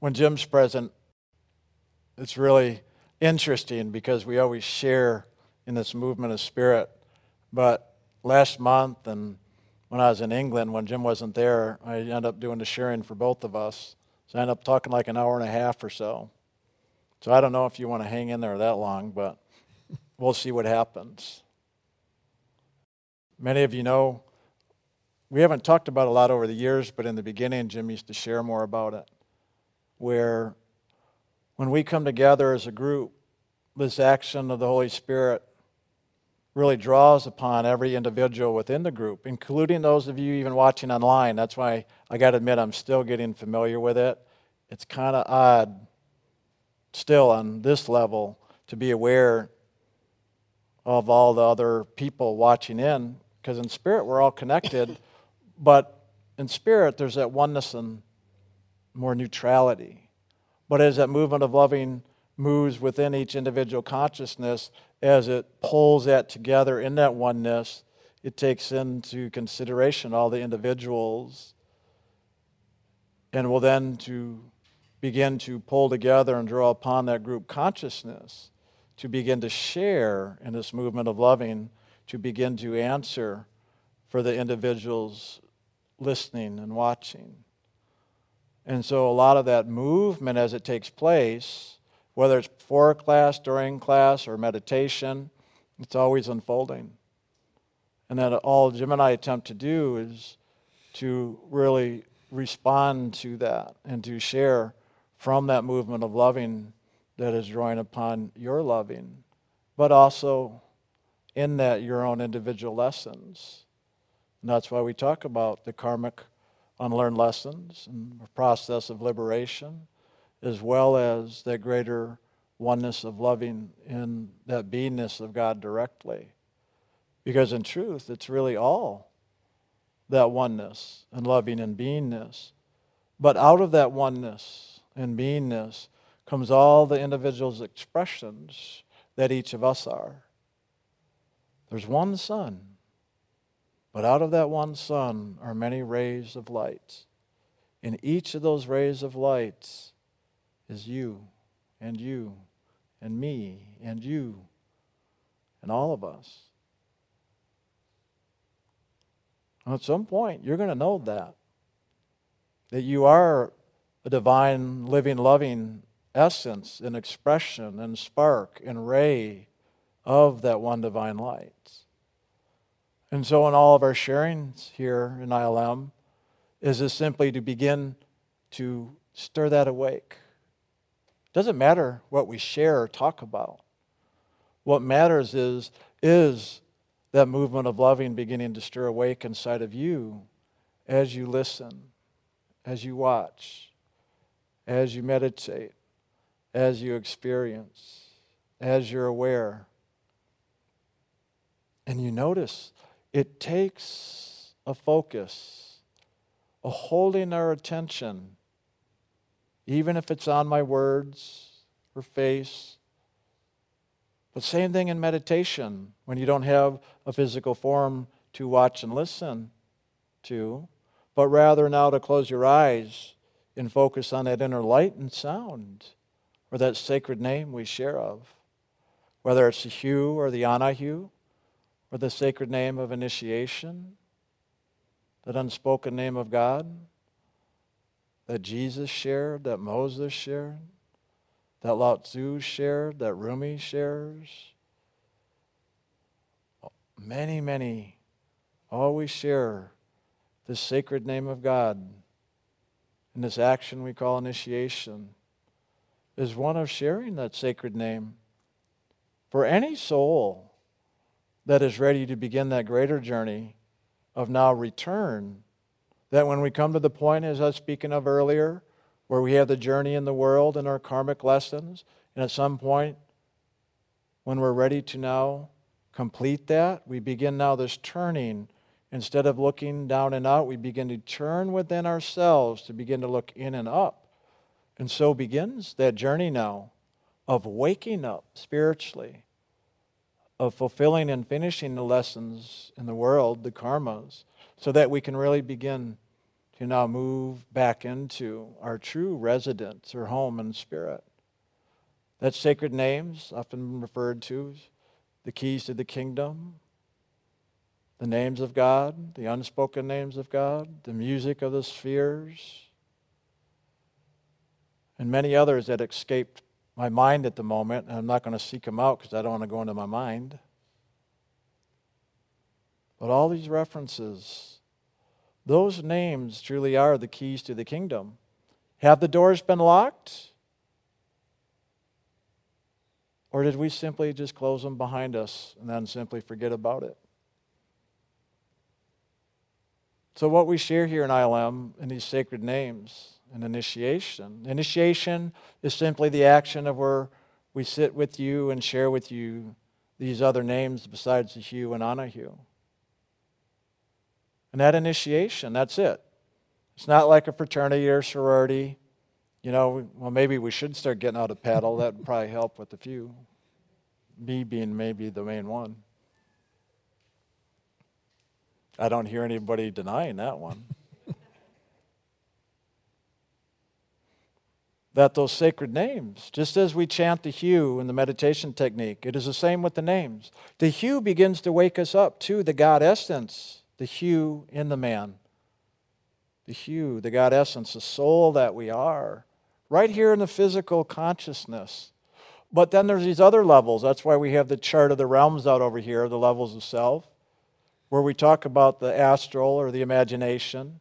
when Jim's present, it's really interesting because we always share in this movement of spirit. But last month and when I was in England, when Jim wasn't there, I ended up doing the sharing for both of us. So I ended up talking like an hour and a half or so. So I don't know if you want to hang in there that long, but we'll see what happens. Many of you know we haven't talked about a lot over the years, but in the beginning, Jim used to share more about it. Where when we come together as a group, this action of the Holy Spirit really draws upon every individual within the group, including those of you even watching online. That's why I got to admit I'm still getting familiar with it. It's kind of odd, still on this level, to be aware of all the other people watching in, because in spirit we're all connected, but in spirit there's that oneness and more neutrality. But as that movement of loving moves within each individual consciousness, as it pulls that together in that oneness, it takes into consideration all the individuals and will then to begin to pull together and draw upon that group consciousness to begin to share in this movement of loving, to begin to answer for the individuals listening and watching. And so a lot of that movement as it takes place whether it's before class, during class, or meditation, it's always unfolding. And that all Jim and I attempt to do is to really respond to that and to share from that movement of loving that is drawing upon your loving, but also in that your own individual lessons. And that's why we talk about the karmic unlearned lessons and the process of liberation as well as that greater oneness of loving in that beingness of God directly. Because in truth, it's really all that oneness and loving and beingness. But out of that oneness and beingness comes all the individual's expressions that each of us are. There's one sun, but out of that one sun are many rays of light. In each of those rays of light, is you and you and me and you and all of us. And at some point, you're going to know that. That you are a divine, living, loving essence and expression and spark and ray of that one divine light. And so, in all of our sharings here in ILM, is this simply to begin to stir that awake doesn't matter what we share or talk about. What matters is, is that movement of loving beginning to stir awake inside of you as you listen, as you watch, as you meditate, as you experience, as you're aware. And you notice it takes a focus, a holding our attention even if it's on my words or face. But same thing in meditation when you don't have a physical form to watch and listen to, but rather now to close your eyes and focus on that inner light and sound or that sacred name we share of, whether it's the Hu or the Anahu or the sacred name of initiation, that unspoken name of God that Jesus shared, that Moses shared, that Lao Tzu shared, that Rumi shares. Many, many always share this sacred name of God. And this action we call initiation is one of sharing that sacred name for any soul that is ready to begin that greater journey of now return that when we come to the point, as I was speaking of earlier, where we have the journey in the world and our karmic lessons, and at some point, when we're ready to now complete that, we begin now this turning. Instead of looking down and out, we begin to turn within ourselves to begin to look in and up. And so begins that journey now of waking up spiritually, of fulfilling and finishing the lessons in the world, the karmas, so that we can really begin to now move back into our true residence or home and spirit. That sacred names, often referred to the keys to the kingdom, the names of God, the unspoken names of God, the music of the spheres, and many others that escaped my mind at the moment. And I'm not going to seek them out because I don't want to go into my mind. But all these references, those names truly are the keys to the kingdom. Have the doors been locked? Or did we simply just close them behind us and then simply forget about it? So, what we share here in ILM in these sacred names and initiation, initiation is simply the action of where we sit with you and share with you these other names besides the Hu and Anahu. And that initiation, that's it. It's not like a fraternity or sorority. You know, well, maybe we should start getting out a paddle. That would probably help with a few. Me being maybe the main one. I don't hear anybody denying that one. That those sacred names, just as we chant the Hu in the meditation technique, it is the same with the names. The Hu begins to wake us up to the God essence, the Hu in the man. The Hu, the God essence, the soul that we are, right here in the physical consciousness. But then there's these other levels. That's why we have the chart of the realms out over here, the levels of self, where we talk about the astral or the imagination,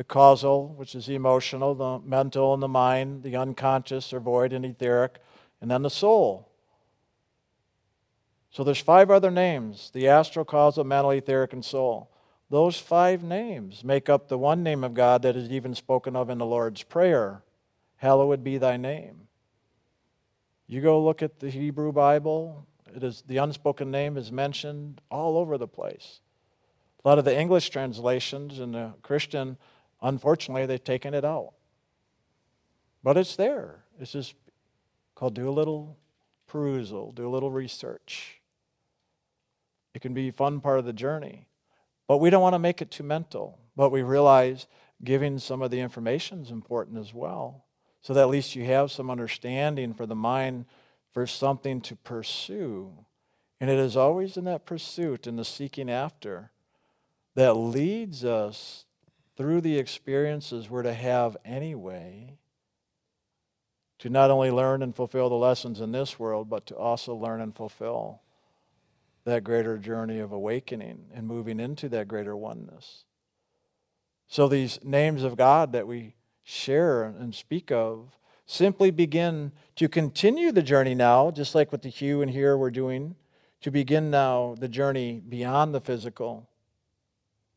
the causal, which is the emotional, the mental and the mind, the unconscious or void and etheric, and then the soul. So there's five other names the astral, causal, mental, etheric, and soul. Those five names make up the one name of God that is even spoken of in the Lord's Prayer Hallowed be thy name. You go look at the Hebrew Bible, it is the unspoken name is mentioned all over the place. A lot of the English translations and the Christian, unfortunately, they've taken it out. But it's there. It's just called do a little perusal, do a little research. It can be a fun part of the journey. But we don't want to make it too mental. But we realize giving some of the information is important as well so that at least you have some understanding for the mind for something to pursue. And it is always in that pursuit and the seeking after that leads us through the experiences we're to have anyway to not only learn and fulfill the lessons in this world, but to also learn and fulfill that greater journey of awakening and moving into that greater oneness. So, these names of God that we share and speak of simply begin to continue the journey now, just like with the Hu and here we're doing, to begin now the journey beyond the physical.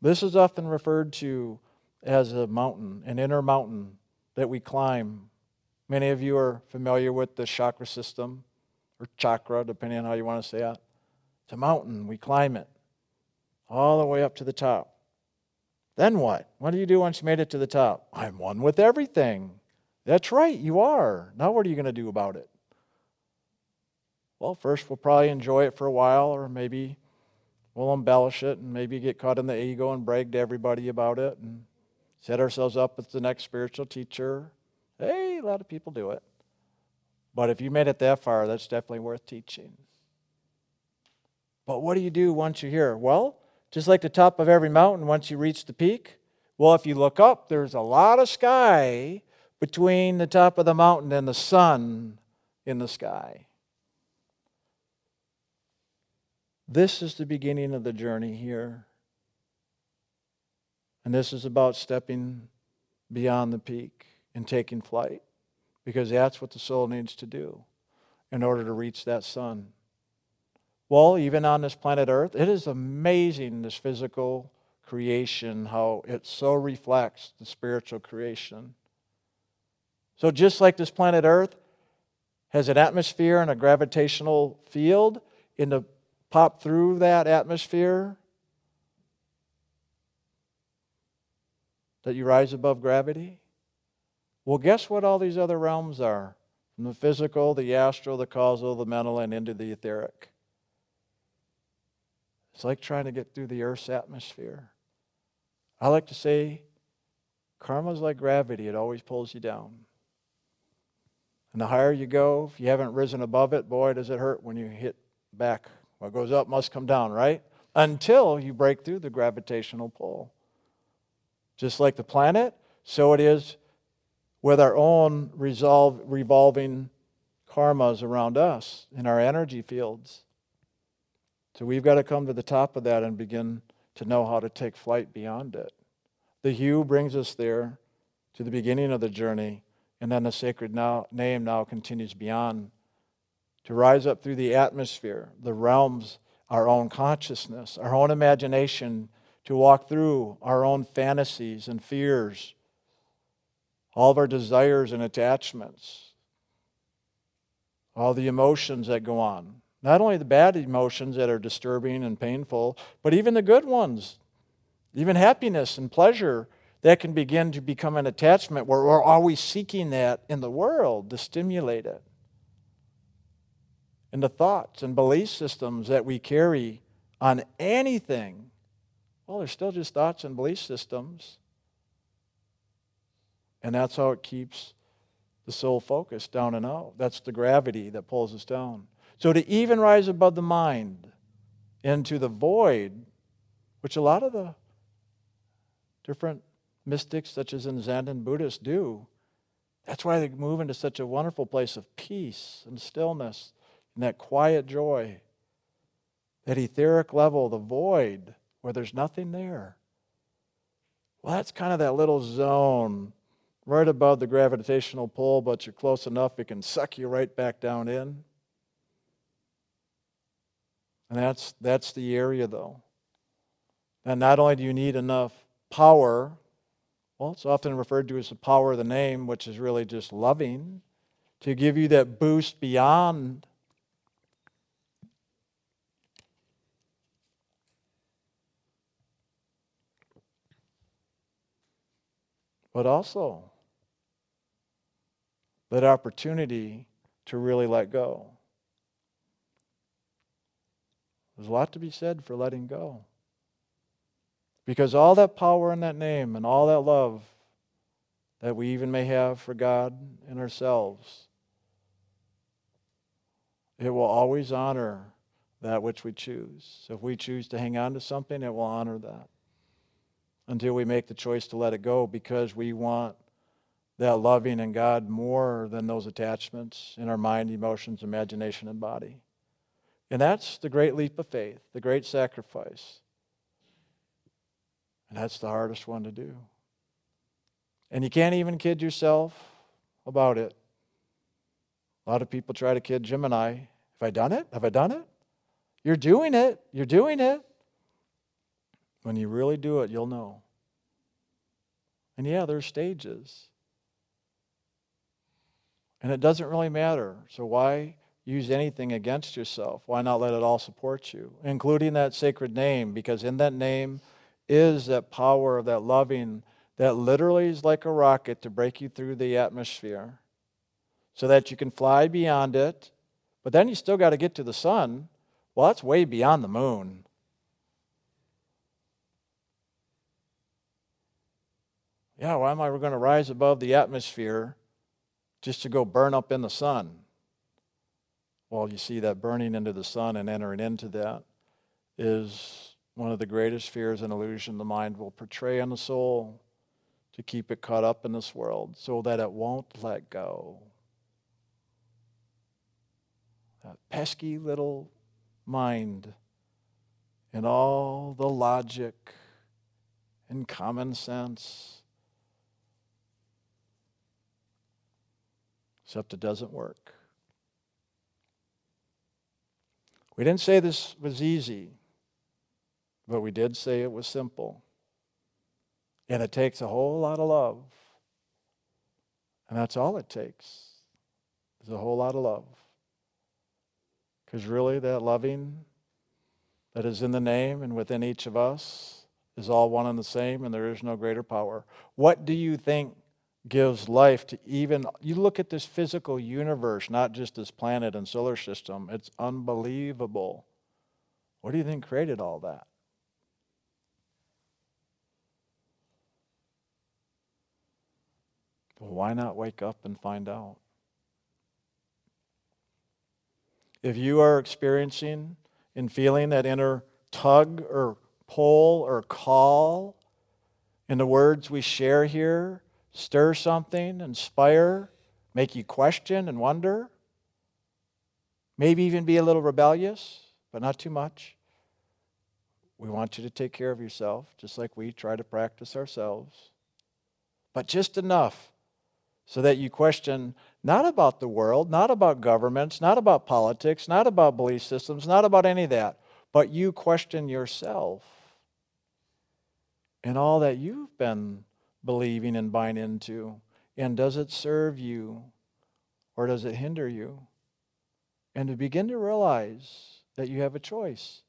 This is often referred to as a mountain, an inner mountain that we climb. Many of you are familiar with the chakra system or chakra, depending on how you want to say it. It's a mountain, we climb it all the way up to the top. Then what? What do you do once you made it to the top? I'm one with everything. That's right, you are. Now what are you going to do about it? Well, first we'll probably enjoy it for a while, or maybe we'll embellish it and maybe get caught in the ego and brag to everybody about it and set ourselves up as the next spiritual teacher. Hey, a lot of people do it. But if you made it that far, that's definitely worth teaching. But what do you do once you're here? Well, just like the top of every mountain, once you reach the peak, well, if you look up, there's a lot of sky between the top of the mountain and the sun in the sky. This is the beginning of the journey here. And this is about stepping beyond the peak and taking flight because that's what the soul needs to do in order to reach that sun. Well, even on this planet Earth, it is amazing, this physical creation, how it so reflects the spiritual creation. So, just like this planet Earth has an atmosphere and a gravitational field, in to pop through that atmosphere, that you rise above gravity? Well, guess what all these other realms are? From the physical, the astral, the causal, the mental, and into the etheric. It's like trying to get through the Earth's atmosphere. I like to say Karma is like gravity, it always pulls you down. And the higher you go, if you haven't risen above it, boy, does it hurt when you hit back. What goes up must come down, right? Until you break through the gravitational pull. Just like the planet, so it is with our own resolve, revolving karmas around us in our energy fields. So we've got to come to the top of that and begin to know how to take flight beyond it. The Hu brings us there to the beginning of the journey, and then the sacred now, name now continues beyond to rise up through the atmosphere, the realms, our own consciousness, our own imagination, to walk through our own fantasies and fears, all of our desires and attachments, all the emotions that go on. Not only the bad emotions that are disturbing and painful, but even the good ones, even happiness and pleasure that can begin to become an attachment where we're always seeking that in the world to stimulate it. And the thoughts and belief systems that we carry on anything, well, they're still just thoughts and belief systems. And that's how it keeps the soul focused down and out. That's the gravity that pulls us down. So to even rise above the mind into the void, which a lot of the different mystics, such as in Zen and Buddhists, do, that's why they move into such a wonderful place of peace and stillness and that quiet joy, that etheric level, the void, where there's nothing there. Well, that's kind of that little zone right above the gravitational pull, but you're close enough, it can suck you right back down in. And that's, that's the area, though. And not only do you need enough power, well, it's often referred to as the power of the name, which is really just loving, to give you that boost beyond. But also that opportunity to really let go. There's a lot to be said for letting go. Because all that power in that name and all that love that we even may have for God and ourselves, it will always honor that which we choose. So if we choose to hang on to something, it will honor that until we make the choice to let it go because we want that loving in God more than those attachments in our mind, emotions, imagination, and body. And that's the great leap of faith, the great sacrifice. And that's the hardest one to do. And you can't even kid yourself about it. A lot of people try to kid Jim and I. Have I done it? Have I done it? You're doing it. You're doing it. When you really do it, you'll know. And yeah, there's stages. And it doesn't really matter. So why use anything against yourself. Why not let it all support you, including that sacred name? Because in that name is that power, of that loving, that literally is like a rocket to break you through the atmosphere so that you can fly beyond it. But then you still got to get to the sun. Well, that's way beyond the moon. Yeah, why am I going to rise above the atmosphere just to go burn up in the sun? Well, you see that burning into the sun and entering into that is one of the greatest fears and illusion the mind will portray on the soul to keep it caught up in this world so that it won't let go. That pesky little mind and all the logic and common sense. Except it doesn't work. We didn't say this was easy, but we did say it was simple. And it takes a whole lot of love. And that's all it takes is a whole lot of love. Because really, that loving that is in the name and within each of us is all one and the same, and there is no greater power. What do you think gives life to even you look at this physical universe not just this planet and solar system it's unbelievable what do you think created all that Well, why not wake up and find out? If you are experiencing and feeling that inner tug or pull or call, in the words we share here stir something, inspire, make you question and wonder, maybe even be a little rebellious, but not too much. We want you to take care of yourself, just like we try to practice ourselves, but just enough so that you question not about the world, not about governments, not about politics, not about belief systems, not about any of that, but you question yourself and all that you've been believing and buying into. And does it serve you or does it hinder you? And to begin to realize that you have a choice.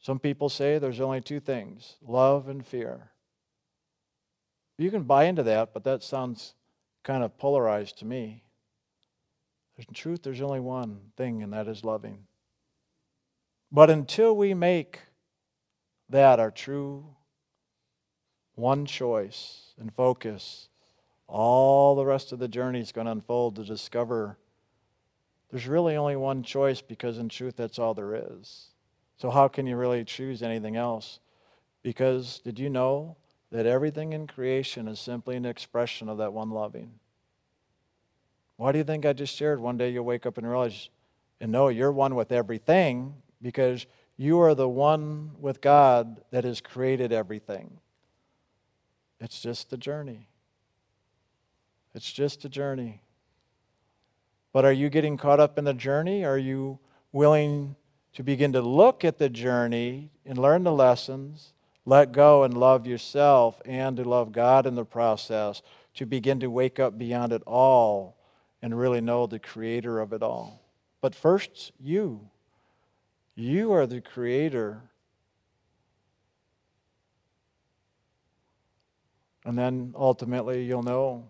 Some people say there's only two things love and fear. You can buy into that, but that sounds kind of polarized to me. In truth, there's only one thing, and that is loving. But until we make that our true one choice and focus, all the rest of the journey is going to unfold to discover there's really only one choice because, in truth, that's all there is. So, how can you really choose anything else? Because, did you know that everything in creation is simply an expression of that one loving? Why do you think I just shared? One day you'll wake up and realize and know you're one with everything because you are the one with God that has created everything. It's just a journey. It's just a journey. But are you getting caught up in the journey? Are you willing to begin to look at the journey and learn the lessons, let go and love yourself, and to love God in the process, to begin to wake up beyond it all and really know the creator of it all? But first, you. You are the creator. And then ultimately, you'll know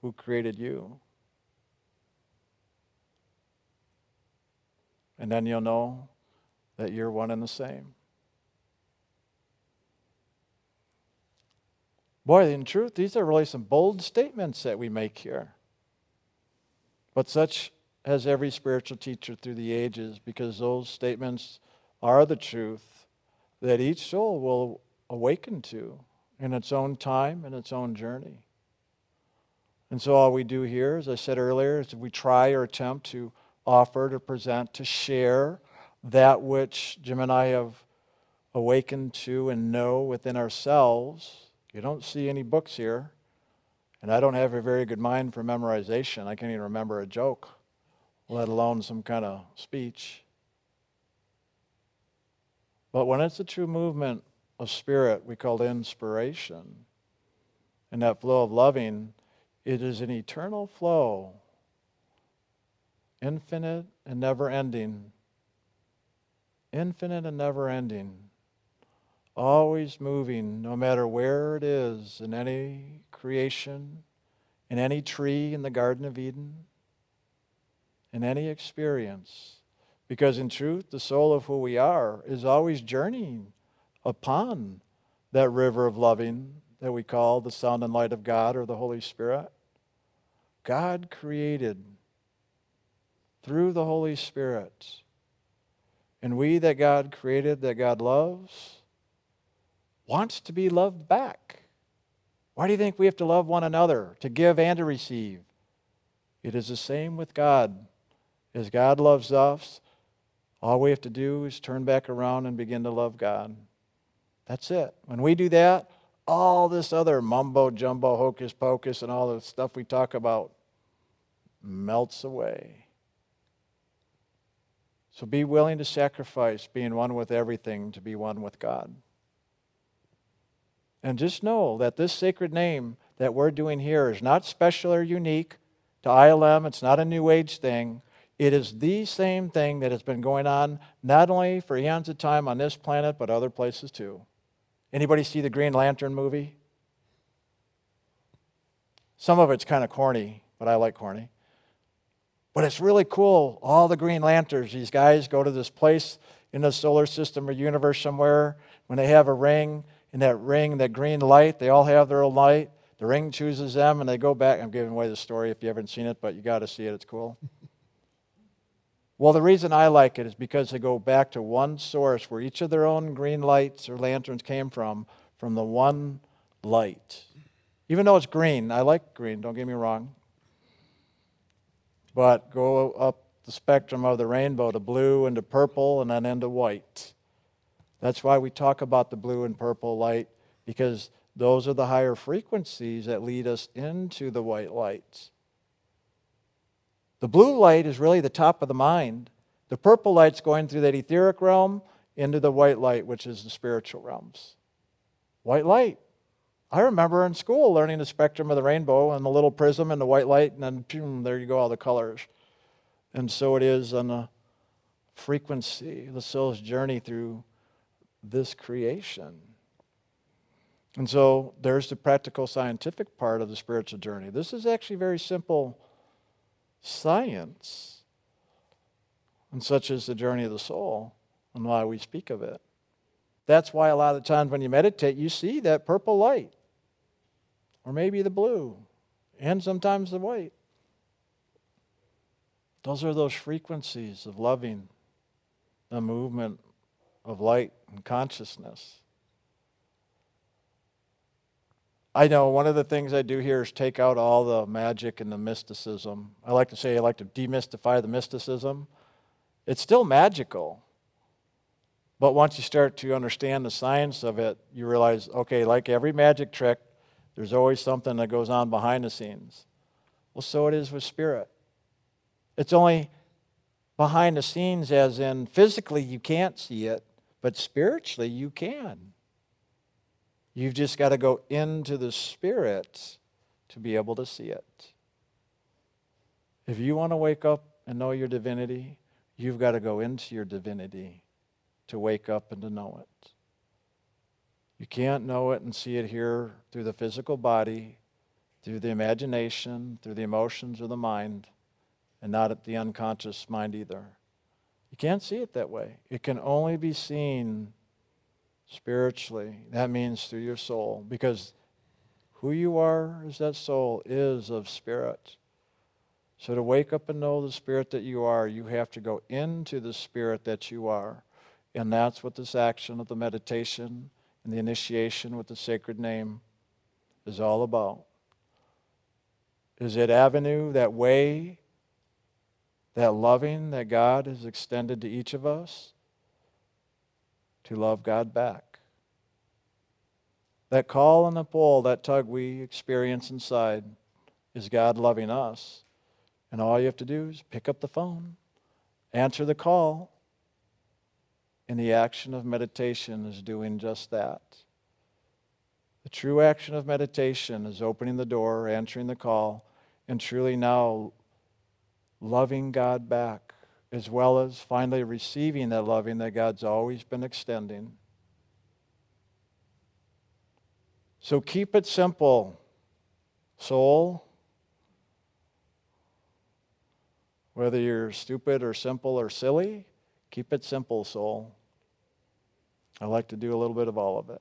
who created you. And then you'll know that you're one and the same. Boy, in truth, these are really some bold statements that we make here. But such has every spiritual teacher through the ages because those statements are the truth that each soul will awaken to in its own time and its own journey. And so, all we do here, as I said earlier, is we try or attempt to offer, to present, to share that which Jim and I have awakened to and know within ourselves. You don't see any books here, and I don't have a very good mind for memorization. I can't even remember a joke let alone some kind of speech. But when it's a true movement of spirit, we call inspiration. And that flow of loving, it is an eternal flow, infinite and never ending. Infinite and never ending. Always moving, no matter where it is, in any creation, in any tree in the Garden of Eden in any experience. Because in truth, the soul of who we are is always journeying upon that river of loving that we call the sound and light of God or the Holy Spirit. God created through the Holy Spirit. And we that God created, that God loves, wants to be loved back. Why do you think we have to love one another, to give and to receive? It is the same with God. As God loves us, all we have to do is turn back around and begin to love God. That's it. When we do that, all this other mumbo jumbo, hocus pocus, and all the stuff we talk about melts away. So be willing to sacrifice being one with everything to be one with God. And just know that this sacred name that we're doing here is not special or unique to ILM, it's not a New Age thing. It is the same thing that has been going on not only for eons of time on this planet, but other places too. Anybody see the Green Lantern movie? Some of it's kind of corny, but I like corny. But it's really cool. All the Green Lanterns, these guys go to this place in the solar system or universe somewhere. When they have a ring, in that ring, that green light, they all have their own light. The ring chooses them, and they go back. I'm giving away the story if you haven't seen it, but you got to see it. It's cool. Well, the reason I like it is because they go back to one source where each of their own green lights or lanterns came from, from the one light. Even though it's green, I like green, don't get me wrong. But go up the spectrum of the rainbow to blue and to purple and then into white. That's why we talk about the blue and purple light, because those are the higher frequencies that lead us into the white lights. The blue light is really the top of the mind. The purple light's going through that etheric realm into the white light, which is the spiritual realms. White light. I remember in school learning the spectrum of the rainbow and the little prism and the white light, and then boom, there you go, all the colors. And so it is on the frequency, the soul's journey through this creation. And so there's the practical scientific part of the spiritual journey. This is actually very simple science, and such is the journey of the soul and why we speak of it. That's why a lot of times when you meditate, you see that purple light, or maybe the blue, and sometimes the white. Those are those frequencies of loving, the movement of light and consciousness. I know one of the things I do here is take out all the magic and the mysticism. I like to say I like to demystify the mysticism. It's still magical. But once you start to understand the science of it, you realize okay, like every magic trick, there's always something that goes on behind the scenes. Well, so it is with spirit. It's only behind the scenes, as in physically you can't see it, but spiritually you can. You've just got to go into the Spirit to be able to see it. If you want to wake up and know your divinity, you've got to go into your divinity to wake up and to know it. You can't know it and see it here through the physical body, through the imagination, through the emotions of the mind, and not at the unconscious mind either. You can't see it that way. It can only be seen spiritually. That means through your soul, because who you are as that soul is of spirit. So to wake up and know the spirit that you are, you have to go into the spirit that you are. And that's what this action of the meditation and the initiation with the sacred name is all about. Is it avenue, that way, that loving that God has extended to each of us? To love God back. That call and the pull, that tug we experience inside, is God loving us. And all you have to do is pick up the phone, answer the call, and the action of meditation is doing just that. The true action of meditation is opening the door, answering the call, and truly now loving God back as well as finally receiving that loving that God's always been extending. So keep it simple, soul. Whether you're stupid or simple or silly, keep it simple, soul. I like to do a little bit of all of it.